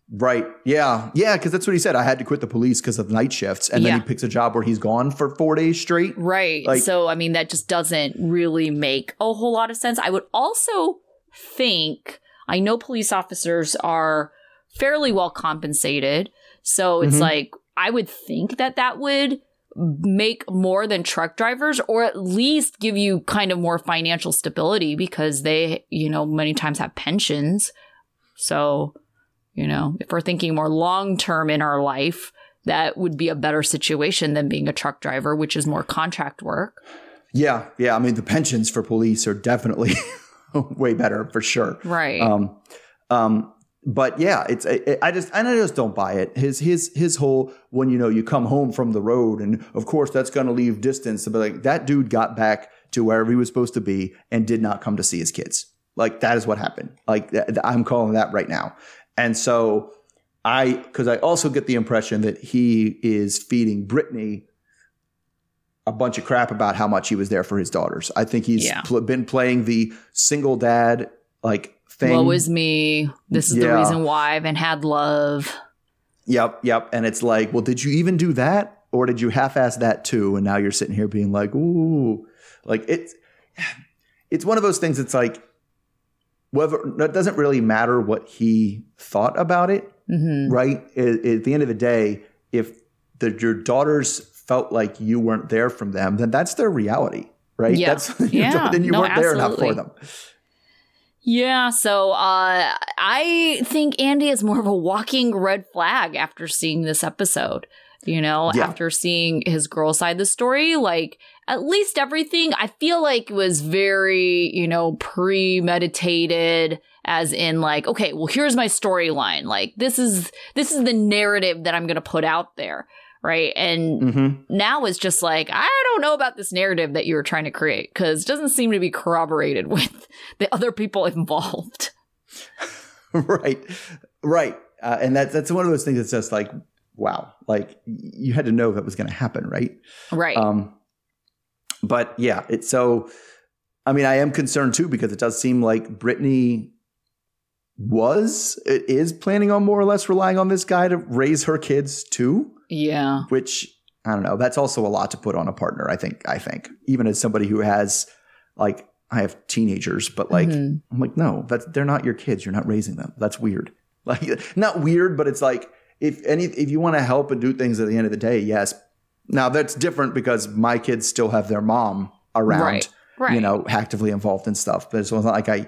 Right. Yeah. Yeah. Because that's what he said. I had to quit the police because of night shifts. And then Yeah. he picks a job where he's gone for four days straight. Right. Like- so, I mean, that just doesn't really make a whole lot of sense. I would also think, I know police officers are fairly well compensated. So it's Mhm. like, I would think that that would make more than truck drivers or at least give you kind of more financial stability because they, you know, many times have pensions. So, you know, if we're thinking more long term in our life, that would be a better situation than being a truck driver, which is more contract work. Yeah. Yeah. I mean, the pensions for police are definitely way better for sure. Right. Um, um, but yeah, it's I, I just and I just don't buy it. His his his whole when you know you come home from the road, and of course that's going to leave distance. But like that dude got back to wherever he was supposed to be and did not come to see his kids. Like that is what happened. Like th- I'm calling that right now. And so I because I also get the impression that he is feeding Brittany a bunch of crap about how much he was there for his daughters. I think he's Yeah. pl- been playing the single dad like thing. Woe is me. This is the reason why I haven't had love. Yep, yep. And it's like, well, did you even do that? Or did you half ass that too? And now you're sitting here being like, ooh. Like it's it's one of those things it's like whether it doesn't really matter what he thought about it, hmm right? At, at the end of the day, if the, your daughters felt like you weren't there from them, then that's their reality, right? Yeah. That's Yeah. then you No, weren't there enough for them. Yeah, so uh, I think Andy is more of a walking red flag after seeing this episode. You know, Yeah. after seeing his girl side of the story, like at least everything I feel like was very, you know, premeditated as in like, okay, well here's my storyline. Like this is this is the narrative that I'm going to put out there, right? And hmm now it's just like I don't know about this narrative that you were trying to create because it doesn't seem to be corroborated with the other people involved. right right uh, and that's that's one of those things that's just like wow like you had to know that was going to happen right Right. um but yeah it's so i mean i am concerned too because it does seem like brittany was it is planning on more or less relying on this guy to raise her kids too yeah. which i don't know that's also a lot to put on a partner i think i think even as somebody who has like i have teenagers but like Mhm. I'm like, no, that's they're not your kids. You're not raising them. That's weird. Like, not weird, but it's like if any if you want to help and do things at the end of the day, yes. Now that's different because my kids still have their mom around, Right. Right. you know, actively involved in stuff. But it's not like I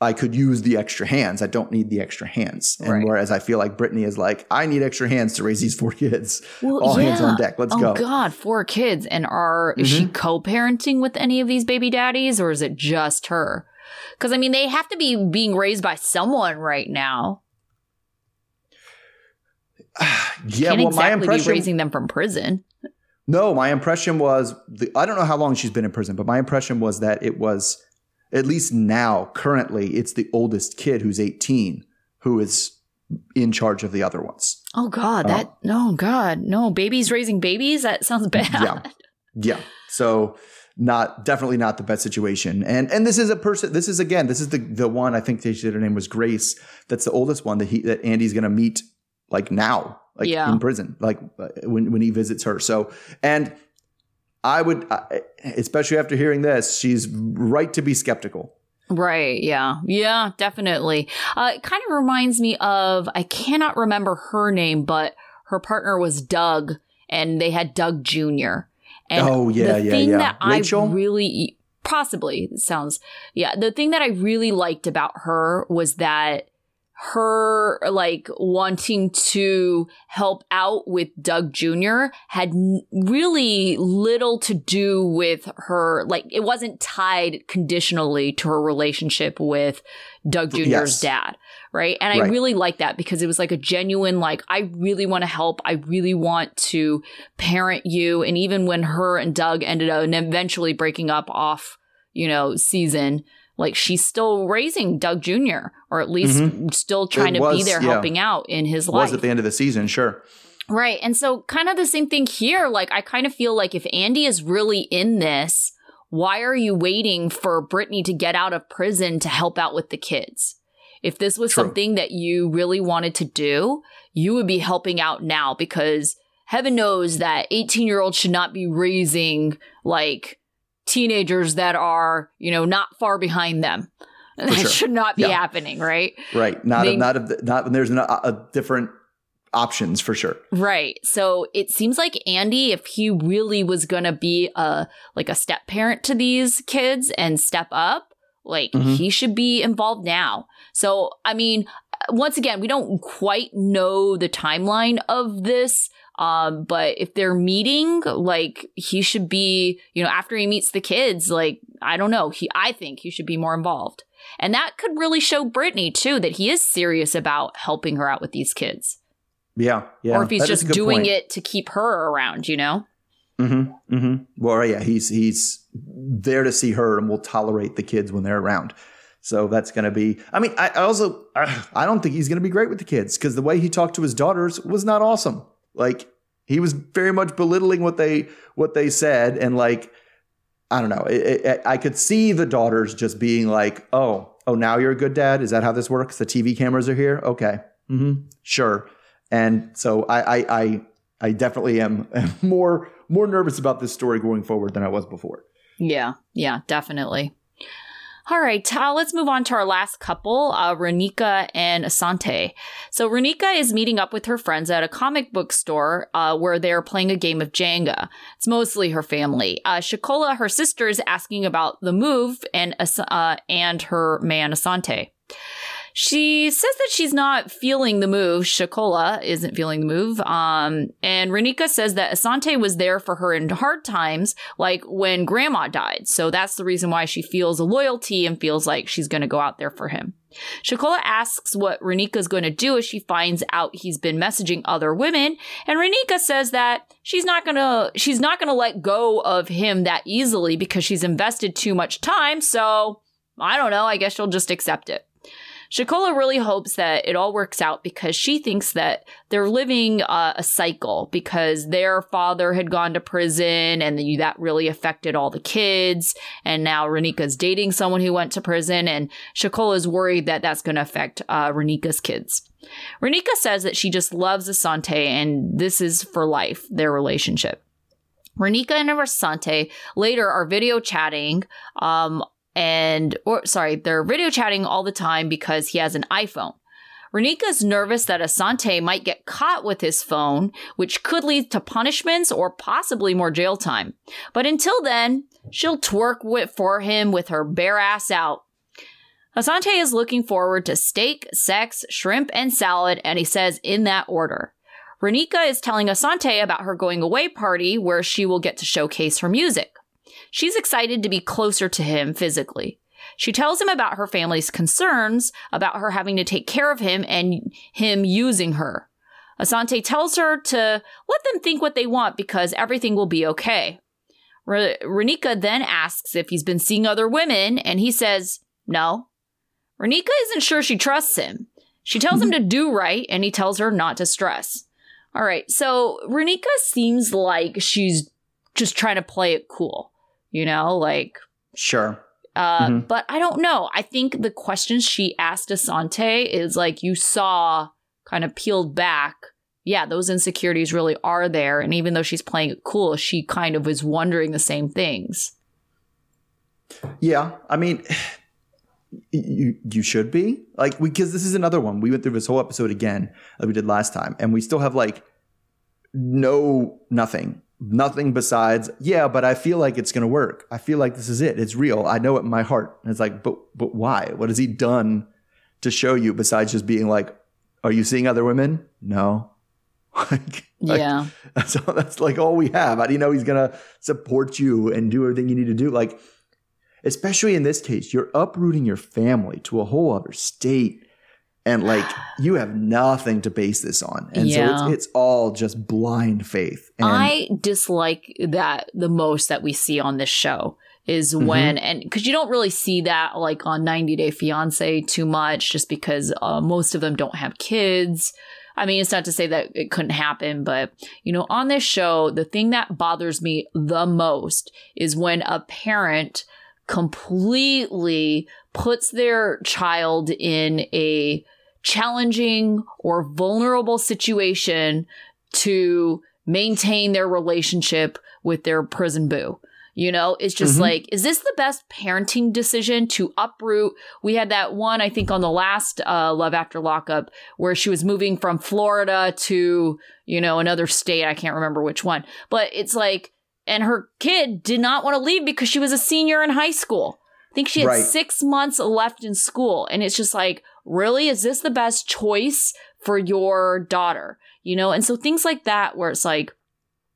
I could use the extra hands. I don't need the extra hands. And Right. whereas I feel like Brittany is like, I need extra hands to raise these four kids. Well, All hands on deck. Let's oh go. Mm-hmm. God, four kids, and are is she co-parenting with any of these baby daddies, or is it just her? Because I mean, they have to be being raised by someone right now. Yeah, well, my exactly be impression raising them from prison. No, my impression was the, I don't know how long she's been in prison, but my impression was that it was at least now, currently, it's the oldest kid who's 18 who is in charge of the other ones. Oh God, Oh. that uh, no God, no babies raising babies. That sounds bad. Yeah. Yeah. So not definitely not the best situation. And and this is a person this is again, this is the the one I think they said her name was Grace. That's the oldest one that he that Andy's going to meet like now, like Yeah. in prison, like when when he visits her. So and I would, especially after hearing this, she's right to be skeptical. Right. Yeah. Yeah, definitely. Uh, it kind of reminds me of, I cannot remember her name, but her partner was Doug and they had Doug Jr. And Oh, yeah, the yeah, thing yeah. that Rachel? I really, possibly sounds, yeah, the thing that I really liked about her was that her like wanting to help out with Doug Jr. had n- really little to do with her like it wasn't tied conditionally to her relationship with Doug Jr.'s Yes. dad, right? And I really like that because it was like a genuine like I really want to help, I really want to parent you and even when her and Doug ended up and eventually breaking up off you know, season, like she's still raising Doug Jr. or at least still trying Mm-hmm. It to be there yeah. helping out in his Was life. Was at the end of the season, sure. Right. And so, kind of the same thing here. Like, I kind of feel like if Andy is really in this, why are you waiting for Brittany to get out of prison to help out with the kids? If this was True. something that you really wanted to do, you would be helping out now because heaven knows that 18 year olds should not be raising like teenagers that are, you know, not far behind them. That sure. should not be Yeah. happening, right? Right. Not They- not of the, not when there's not a different options for sure. Right. So it seems like Andy, if he really was gonna be a like a step parent to these kids and step up, like Mhm. he should be involved now. So I mean, once again, we don't quite know the timeline of this. Um, but if they're meeting, like he should be, you know, after he meets the kids, like I don't know, he I think he should be more involved. And that could really show Brittany too that he is serious about helping her out with these kids Yeah. Yeah. or if he's that just doing point. it to keep her around, you know? Mm-hmm. Mm-hmm. Well, yeah, he's he's there to see her and will tolerate the kids when they're around. So that's going to be. I mean, I, I also I don't think he's going to be great with the kids because the way he talked to his daughters was not awesome. Like he was very much belittling what they what they said, and like I don't know. It, it, I could see the daughters just being like, "Oh, oh, now you're a good dad. Is that how this works? The TV cameras are here. Okay, mm-hmm. sure." And so I, I, I, I definitely am more more nervous about this story going forward than I was before. Yeah, yeah, definitely. All right, uh, let's move on to our last couple, uh, Raneka and Asante. So Raneka is meeting up with her friends at a comic book store uh, where they're playing a game of Jenga. It's mostly her family. Uh, her sister, is asking about the move and uh, and her man Asante. She says that she's not feeling the move. Shakola isn't feeling the move. Um, and Raneka says that Asante was there for her in hard times, like when grandma died. So that's the reason why she feels a loyalty and feels like she's going to go out there for him. Shakola asks what Raneka's going to do as she finds out he's been messaging other women, and Raneka says that she's not going to she's not going to let go of him that easily because she's invested too much time, so I don't know, I guess she'll just accept it. Shikola really hopes that it all works out because she thinks that they're living uh, a cycle because their father had gone to prison and that really affected all the kids. And now Raneka's dating someone who went to prison, and Shikola is worried that that's going to affect uh, Raneka's kids. Raneka says that she just loves Asante and this is for life, their relationship. Raneka and Asante later are video chatting um, and or sorry, they're video chatting all the time because he has an iPhone. Raneka's nervous that Asante might get caught with his phone, which could lead to punishments or possibly more jail time. But until then, she'll twerk with, for him with her bare ass out. Asante is looking forward to steak, sex, shrimp, and salad, and he says in that order. Raneka is telling Asante about her going away party where she will get to showcase her music. She's excited to be closer to him physically. She tells him about her family's concerns about her having to take care of him and him using her. Asante tells her to let them think what they want because everything will be okay. Re- Raneka then asks if he's been seeing other women, and he says no. Raneka isn't sure she trusts him. She tells him to do right, and he tells her not to stress. All right, so Raneka seems like she's just trying to play it cool, you know, like Sure. uh, Mhm. But I don't know. I think the questions she asked Asante is like you saw kind of peeled back. Yeah, those insecurities really are there. And even though she's playing it cool, she kind of is wondering the same things. Yeah. I mean, you you should be like because this is another one. We went through this whole episode again like we did last time, and we still have like no nothing, nothing besides yeah. But I feel like it's gonna work. I feel like this is it. It's real. I know it in my heart. And it's like, but but why? What has he done to show you besides just being like, are you seeing other women? No. like, like, Yeah. that's all, that's like all we have. How do you know he's gonna support you and do everything you need to do? Like, especially in this case, you're uprooting your family to a whole other state, and like you have nothing to base this on, and Yeah. so it's it's all just blind faith. And I dislike that the most that we see on this show is Mm-hmm. when and because you don't really see that like on 90 Day Fiance too much, just because uh, most of them don't have kids. I mean, it's not to say that it couldn't happen, but you know, on this show, the thing that bothers me the most is when a parent completely puts their child in a challenging or vulnerable situation to maintain their relationship with their prison boo. You know, it's just Mhm. like, is this the best parenting decision to uproot? We had that one, I think, on the last uh, Love After Lockup where she was moving from Florida to, you know, another state. I can't remember which one. But it's like, and her kid did not want to leave because she was a senior in high school. I think she had Right. six months left in school. And it's just like, really? Is this the best choice for your daughter? You know, and so things like that where it's like,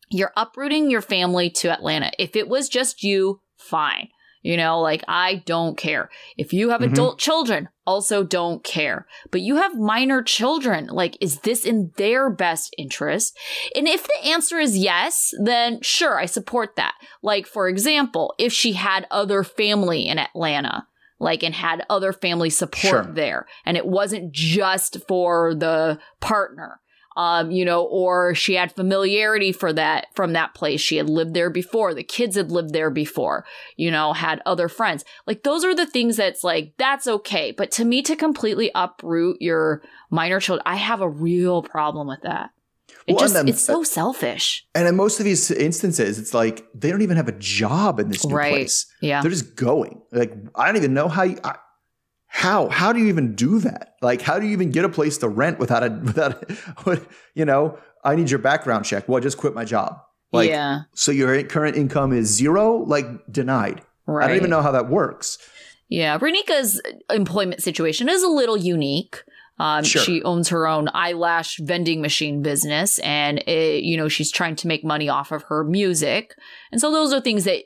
you're uprooting your family to Atlanta. If it was just you, fine. You know, like I don't care. If you have Mhm. adult children, also don't care. But you have minor children. Like, is this in their best interest? And if the answer is yes, then sure, I support that. Like, for example, if she had other family in Atlanta, like, and had other family support Sure. there, and it wasn't just for the partner um, you know, or she had familiarity for that from that place. She had lived there before. The kids had lived there before, you know, had other friends. Like those are the things that's like, that's okay. But to me, to completely uproot your minor children, I have a real problem with that. It Well, just, then- it's so selfish. And in most of these instances, it's like they don't even have a job in this new Right. place. Yeah. They're just going. Like I don't even know how. You, I, how how do you even do that? Like how do you even get a place to rent without a without a, you know? I need your background check. Well, I just quit my job. Like yeah. so, your current income is zero. Like denied. Right. I don't even know how that works. Yeah, Raneka's employment situation is a little unique. Um, Sure. She owns her own eyelash vending machine business, and it, you know she's trying to make money off of her music, and so those are things that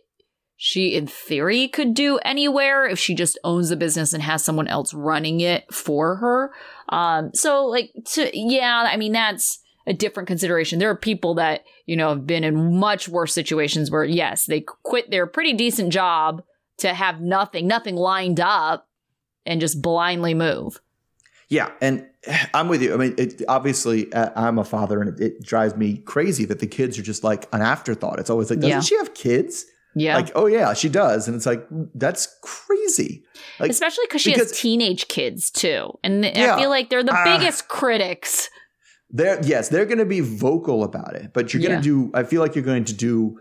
she, in theory, could do anywhere if she just owns the business and has someone else running it for her. Um, so, like, to yeah, I mean that's a different consideration. There are people that you know have been in much worse situations where yes, they quit their pretty decent job to have nothing, nothing lined up, and just blindly move. Yeah, and I'm with you. I mean, it, obviously, uh, I'm a father, and it, it drives me crazy that the kids are just like an afterthought. It's always like, doesn't Yeah. she have kids? Yeah. Like, oh yeah, she does, and it's like that's crazy. Like, Especially because she because- has teenage kids too. And Yeah. I feel like they're the Ah. biggest critics. they're yes, they're going to be vocal about it, but you're going Yeah. to do. I feel like you're going to do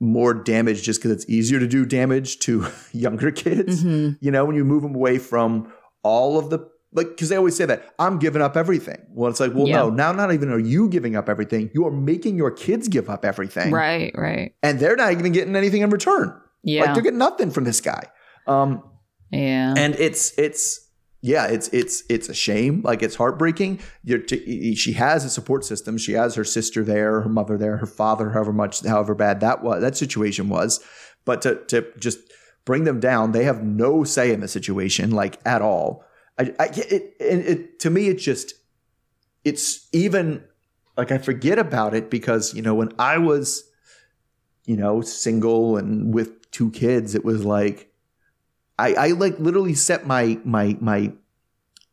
more damage just because it's easier to do damage to younger kids. Mhm. You know, when you move them away from all of the like, because they always say that I'm giving up everything. Well, it's like, well, Yeah. no, now not even are you giving up everything. You are making your kids give up everything, Right, right. and they're not even getting anything in return. Yeah. Like they're getting nothing from this guy. Um, yeah. and it's it's yeah it's it's it's a shame like it's heartbreaking You're t- she has a support system she has her sister there her mother there her father however much however bad that was that situation was but to to just bring them down they have no say in the situation like at all i, I it, it, it to me it's just it's even like i forget about it because you know when i was you know single and with two kids it was like I, I like literally set my my my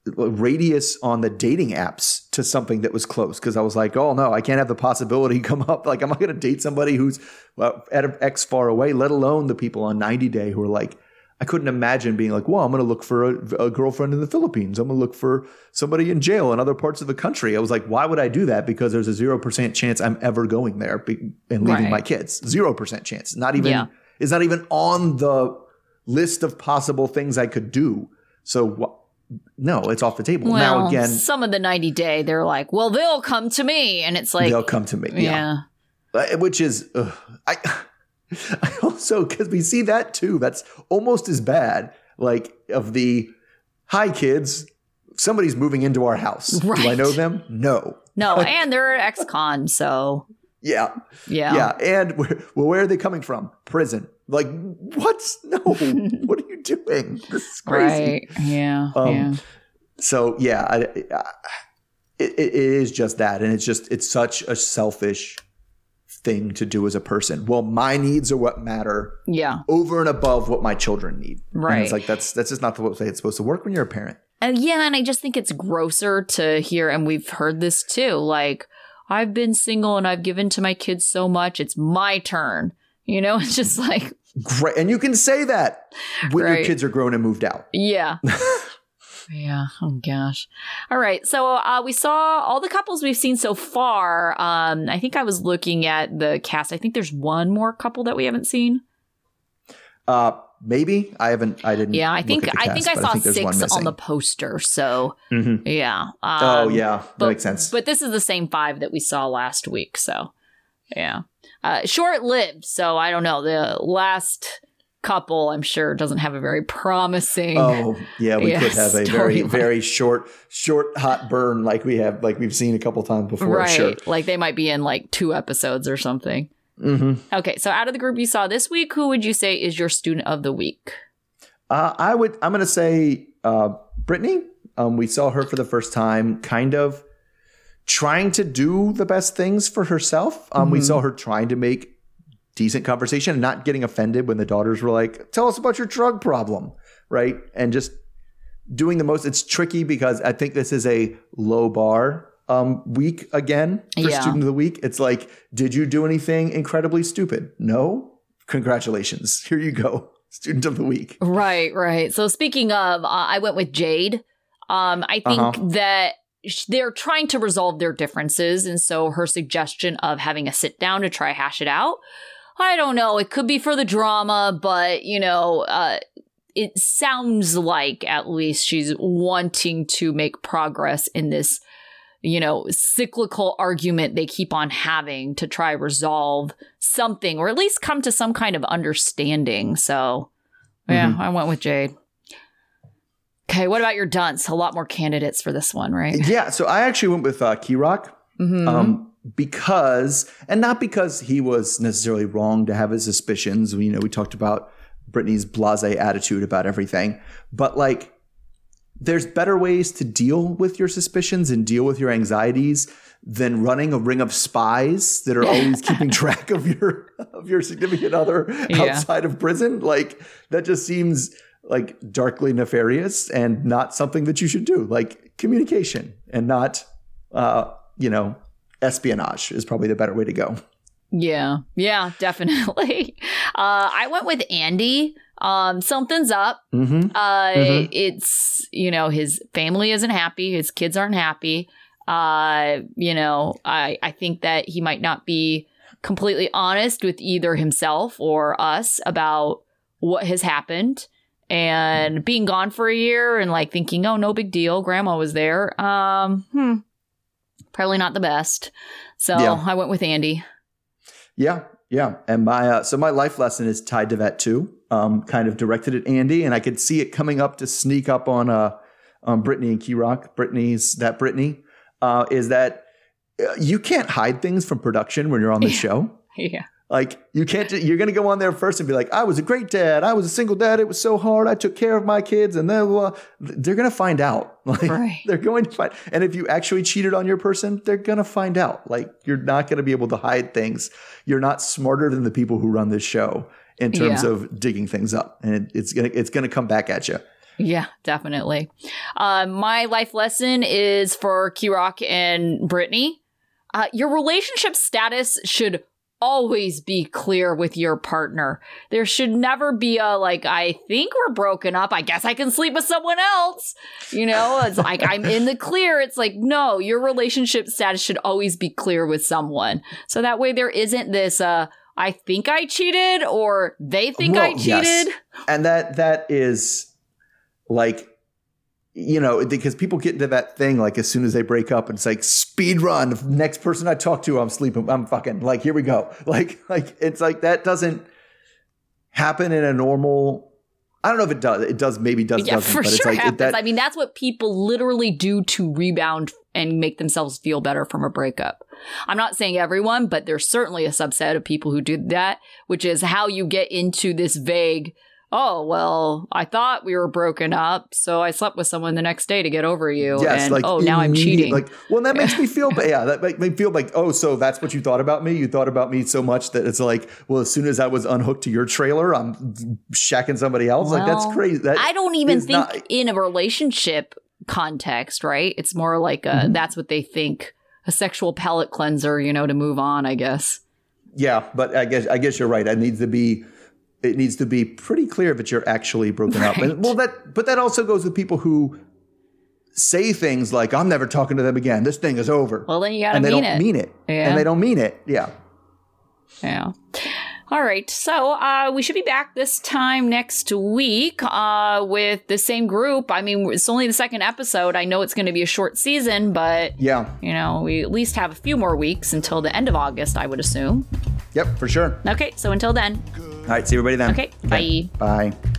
radius on the dating apps to something that was close because I was like, oh no, I can't have the possibility come up. Like, I'm not going to date somebody who's well, at X far away, let alone the people on 90 Day who are like, I couldn't imagine being like, well, I'm going to look for a, a girlfriend in the Philippines. I'm going to look for somebody in jail in other parts of the country. I was like, why would I do that? Because there's a 0% chance I'm ever going there be- and leaving Right. my kids. 0% chance. Not even, Yeah. is not even on the list of possible things I could do. So no, it's off the table. well, now again, some of the 90 day, they're like, well, they'll come to me. And it's like, they'll come to me. yeah. Uh, Which is, ugh, I, I also, because we see that too. That's almost as bad. Like, of the, hi kids, somebody's moving into our house. Do I know them? No. No, and they're ex con. So, Yeah. yeah. Yeah. And where, well, where are they coming from? Prison. Like, what? No. what are you doing? This is crazy. Right. Yeah. Um, yeah. So yeah, I, I, it, it is just that, and it's just it's such a selfish thing to do as a person. Well, my needs are what matter Yeah. over and above what my children need. And Right. it's like that's that's just not the way it's supposed to work when you're a parent. And yeah, and I just think it's grosser to hear, and we've heard this too. Like, I've been single and I've given to my kids so much, it's my turn. You know, it's just like, Great. And you can say that when your kids are grown and moved out. yeah. yeah. Oh gosh. All right. So uh, we saw all the couples we've seen so far. Um, I think I was looking at the cast. I think there's one more couple that we haven't seen. Uh maybe. I haven't I didn't Yeah, I look think at the I think I saw there's one six on the poster. So Mhm. yeah. Oh Um, yeah, that but, makes sense. But this is the same five that we saw last week, so yeah, uh, short lived. So I don't know. The last couple, I'm sure, doesn't have a very promising. Oh yeah, we Yeah, could have a very storyline. very short short hot burn like we have like we've seen a couple times before. right, Sure. like they might be in like two episodes or something. hmm Okay, so out of the group you saw this week, who would you say is your student of the week? Uh, I would. I'm going to say uh, Brittany. Um, we saw her for the first time, kind of trying to do the best things for herself. Um, We Mhm. saw her trying to make decent conversation and not getting offended when the daughters were like, "Tell us about your drug problem," right? And just doing the most. It's tricky because I think this is a low bar um, week again for Yeah. student of the week. It's like, did you do anything incredibly stupid? No. Congratulations. Here you go, student of the week. Right, right. So speaking of, uh, I went with Jade. Um, I think Uh-huh. that they're trying to resolve their differences, and so her suggestion of having a sit down to try hash it out. I don't know. It could be for the drama, but you know, uh, it sounds like at least she's wanting to make progress in this, you know, cyclical argument they keep on having to try resolve something, or at least come to some kind of understanding. So, yeah, Mhm. I went with Jade. Okay, what about your dunce? A lot more candidates for this one, right? Yeah, so I actually went with uh, Kerok Mhm. um, because, and not because he was necessarily wrong to have his suspicions. You know, we talked about Brittany's blase attitude about everything, but like, there's better ways to deal with your suspicions and deal with your anxieties than running a ring of spies that are always keeping track of your of your significant other Yeah. outside of prison. Like that just seems like darkly nefarious and not something that you should do. Like communication and not uh, you know, espionage is probably the better way to go. Yeah, yeah, definitely. Uh, I went with Andy. Um, something's up. Mm-hmm. Uh, Mhm. it's you know his family isn't happy, his kids aren't happy. Uh, you know, I I think that he might not be completely honest with either himself or us about what has happened. And being gone for a year and like thinking, oh, no big deal, grandma was there. Um, hmm, probably not the best. So Yeah. I went with Andy. Yeah, yeah. And my uh, so my life lesson is tied to that too. Um, kind of directed at Andy, and I could see it coming up to sneak up on uh on Brittany and Kerok. Brittany's that Brittany uh, is that uh, you can't hide things from production when you're on the Yeah. show. Yeah. Like you can't. You're going to go on there first and be like, "I was a great dad. I was a single dad. It was so hard. I took care of my kids." And then they're going to find out. Like Right. they're going to find. And if you actually cheated on your person, they're going to find out. Like you're not going to be able to hide things. You're not smarter than the people who run this show in terms Yeah. of digging things up, and it, it's gonna it's gonna come back at you. Yeah, definitely. Uh, my life lesson is for Kerok and Brittany. Uh, your relationship status should always be clear with your partner. There should never be a like, I think we're broken up. I guess I can sleep with someone else. You know, it's like I'm in the clear. It's like, no, your relationship status should always be clear with someone. So that way there isn't this, uh, I think I cheated or they think I Well, yes. cheated. and that that is like you know because people get into that thing like as soon as they break up it's like speed run next person i talk to i'm sleeping i'm fucking like here we go like like it's like that doesn't happen in a normal i don't know if it does it does maybe does yeah, doesn't for but it's sure like it- happens. that I mean, that's what people literally do to rebound and make themselves feel better from a breakup. I'm not saying everyone, but there's certainly a subset of people who do that, which is how you get into this vague, oh, well, I thought we were broken up, so I slept with someone the next day to get over you. Yes, and like oh, now I'm cheating. Like, well, that makes me feel, yeah, that makes me feel like, oh, so that's what you thought about me. You thought about me so much that it's like, well, as soon as I was unhooked to your trailer, I'm shacking somebody else. like that's Well, crazy. That I don't even think not- in a relationship context, right? It's more like a, Mm-hmm. that's what they think a sexual palate cleanser, you know, to move on, I guess. yeah, but I guess I guess you're right. It needs to be. It needs to be pretty clear that you're actually broken up. And well, that but that also goes with people who say things like, "I'm never talking to them again. This thing is over," Well, then you gotta and they mean don't it. mean it, Yeah. and they don't mean it. Yeah. Yeah. All right. So uh, we should be back this time next week uh, with the same group. I mean, it's only the second episode. I know it's going to be a short season, but, Yeah. you know, we at least have a few more weeks until the end of August, I would assume. Yep. For sure. Okay. So until then. All right. See everybody then. Okay, bye. Bye.